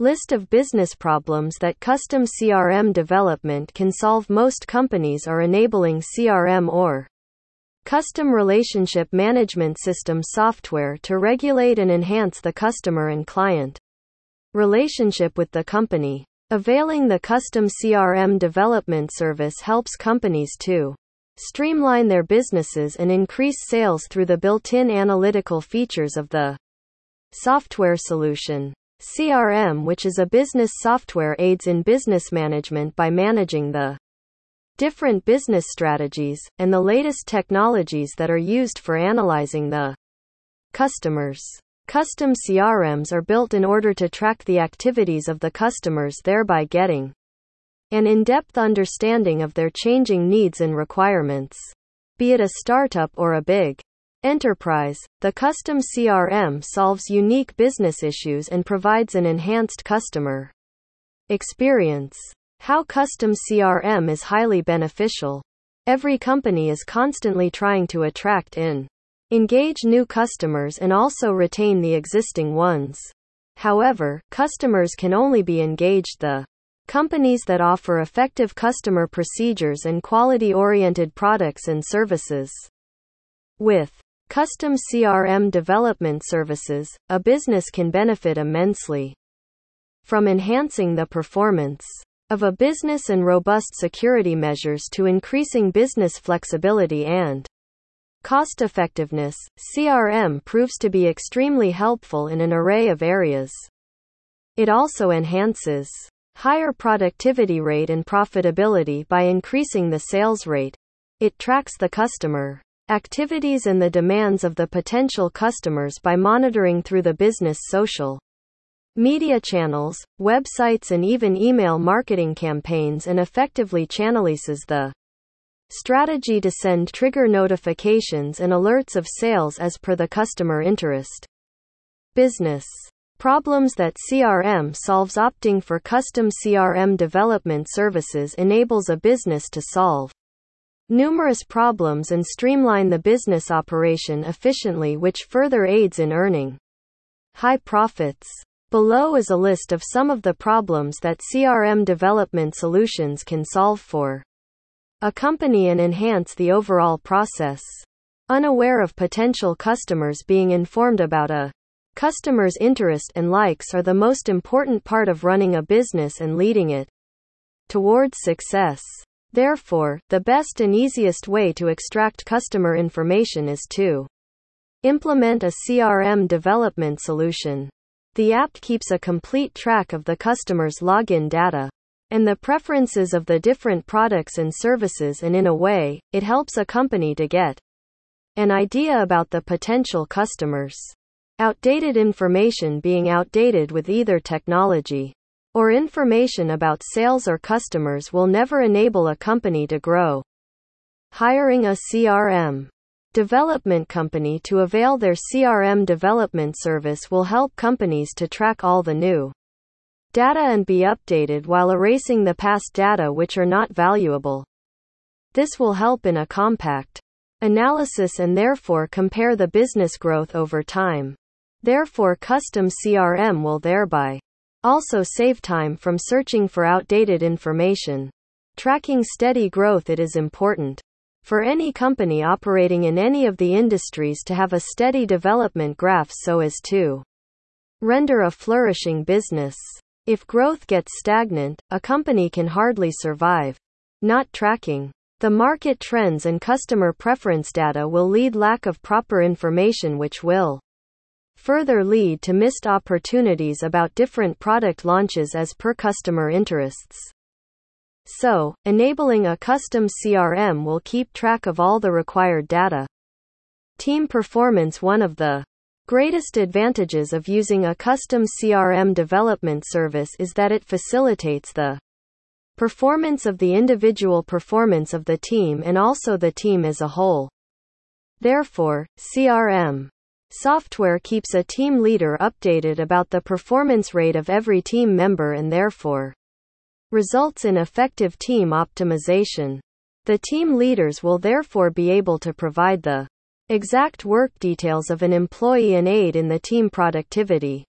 List of business problems that custom CRM development can solve. Most companies are enabling CRM or custom relationship management system software to regulate and enhance the customer and client relationship with the company. Availing the custom CRM development service helps companies to streamline their businesses and increase sales through the built in analytical features of the software solution. CRM, which is a business software, aids in business management by managing the different business strategies and the latest technologies that are used for analyzing the customers. Custom CRMs are built in order to track the activities of the customers, thereby getting an in depth understanding of their changing needs and requirements. Be it a startup or a big enterprise, the custom CRM solves unique business issues and provides an enhanced customer experience. How custom CRM is highly beneficial. Every company is constantly trying to attract in engage new customers and also retain the existing ones. However, customers can only be engaged the companies that offer effective customer procedures and quality oriented products and services. With custom CRM development services, a business can benefit immensely from enhancing the performance of a business and robust security measures to increasing business flexibility and Cost effectiveness CRM proves to be extremely helpful in an array of areas. It also enhances higher productivity rate and profitability by increasing the sales rate. It tracks the customer activities and the demands of the potential customers by monitoring through the business social media channels, websites, and even email marketing campaigns and effectively channelises the Strategy to send trigger notifications and alerts of sales as per the customer interest. Business problems that CRM solves opting for custom CRM development services enables a business to solve numerous problems and streamline the business operation efficiently, which further aids in earning high profits. Below is a list of some of the problems that CRM development solutions can solve for accompany and enhance the overall process. Unaware of potential customers being informed about a customer's interest and likes are the most important part of running a business and leading it towards success. Therefore, the best and easiest way to extract customer information is to implement a CRM development solution. The app keeps a complete track of the customer's login data and the preferences of the different products and services, and in a way, it helps a company to get an idea about the potential customers. Outdated information being outdated with either technology or information about sales or customers will never enable a company to grow. Hiring a CRM development company to avail their CRM development service will help companies to track all the new data and be updated while erasing the past data which are not valuable. This will help in a compact analysis and therefore compare the business growth over time. Therefore, custom CRM will thereby also save time from searching for outdated information. Tracking steady growth it is important for any company operating in any of the industries to have a steady development graph so as to render a flourishing business. If growth gets stagnant, a company can hardly survive. Not tracking the market trends and customer preference data will lead lack of proper information which will further lead to missed opportunities about different product launches as per customer interests. So, enabling a custom CRM will keep track of all the required data. Team performance One of the Greatest advantages of using a custom CRM development service is that it facilitates the performance of the individual performance of the team and also the team as a whole. Therefore, CRM software keeps a team leader updated about the performance rate of every team member and therefore results in effective team optimization. The team leaders will therefore be able to provide the Exact work details of an employee and aid in the team productivity.